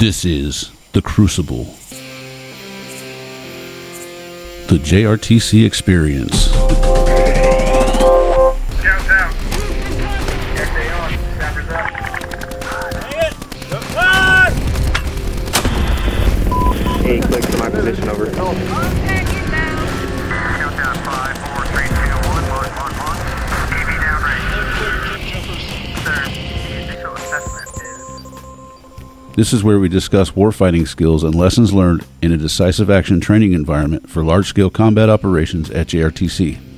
This is The Crucible. The JRTC experience. Scouts out. XA on. Sappers up. Hey, click to my position over. Oh, This is where we discuss warfighting skills and lessons learned in a decisive action training environment for large scale combat operations at JRTC.